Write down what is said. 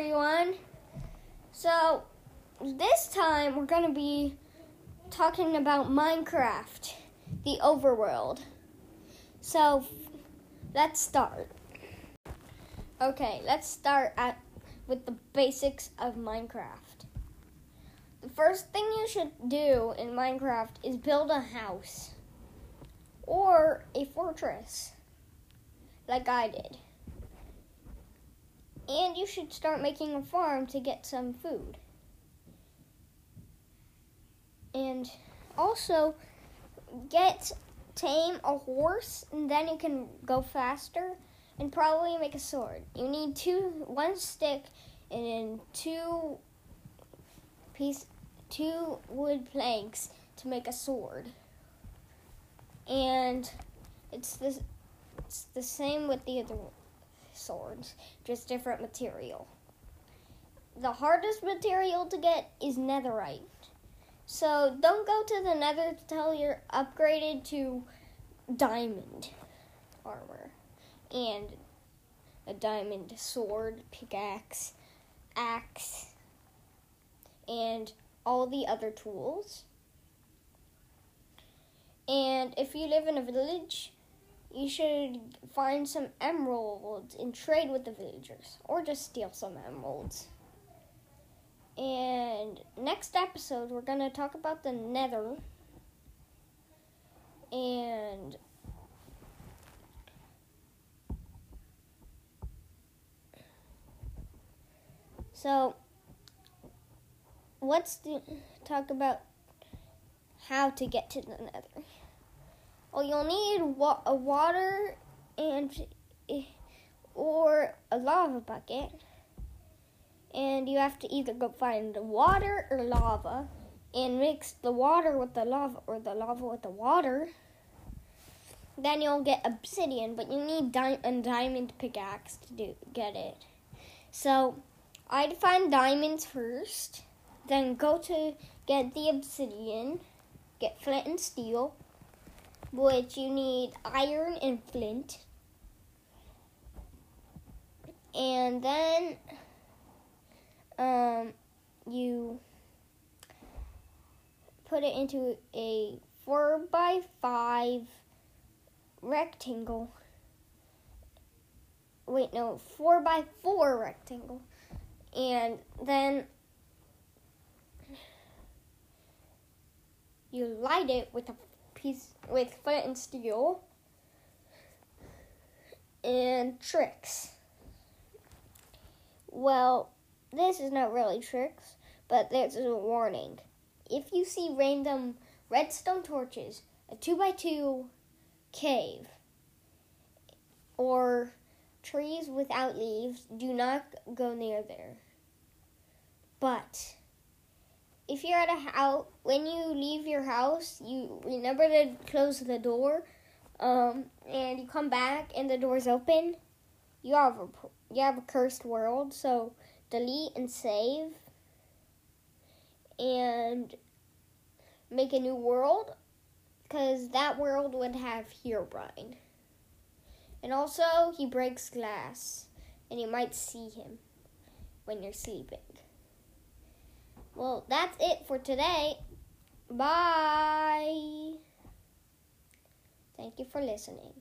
everyone. So, this time we're going to be talking about Minecraft, the overworld. So, let's start. Okay, let's start at with the basics of Minecraft. The first thing you should do in Minecraft is build a house or a fortress, like I did. And you should start making a farm to get some food. And also get tame a horse and then you can go faster and probably make a sword. You need two one stick and then two piece two wood planks to make a sword. And it's the it's the same with the other swords, just different material. The hardest material to get is netherite. So don't go to the nether until you're upgraded to diamond armor and a diamond sword, pickaxe, axe, and all the other tools. And if you live in a village, you should find some emeralds and trade with the villagers, or just steal some emeralds. And next episode, we're going to talk about the nether. And so let's talk about how to get to the nether. Well, you'll need wa- a water and eh, or a lava bucket, and you have to either go find water or lava, and mix the water with the lava or the lava with the water. Then you'll get obsidian, but you need di- a diamond pickaxe to do get it. So I'd find diamonds first, then go to get the obsidian, get flint and steel which you need iron and flint. And then um, you put it into a 4 by 5 rectangle. Wait, no, 4 by 4 rectangle. And then you light it with a piece with flint and steel and tricks. Well, this is not really tricks, but there's a warning. If you see random redstone torches, a 2x2 cave, or trees without leaves, do not go near there. But if you're at a house, when you leave your house, you remember to close the door, um, and you come back and the door's open. You have a you have a cursed world, so delete and save, and make a new world, because that world would have Herobrine. And also, he breaks glass, and you might see him when you're sleeping. Well, that's it for today. Bye. Thank you for listening.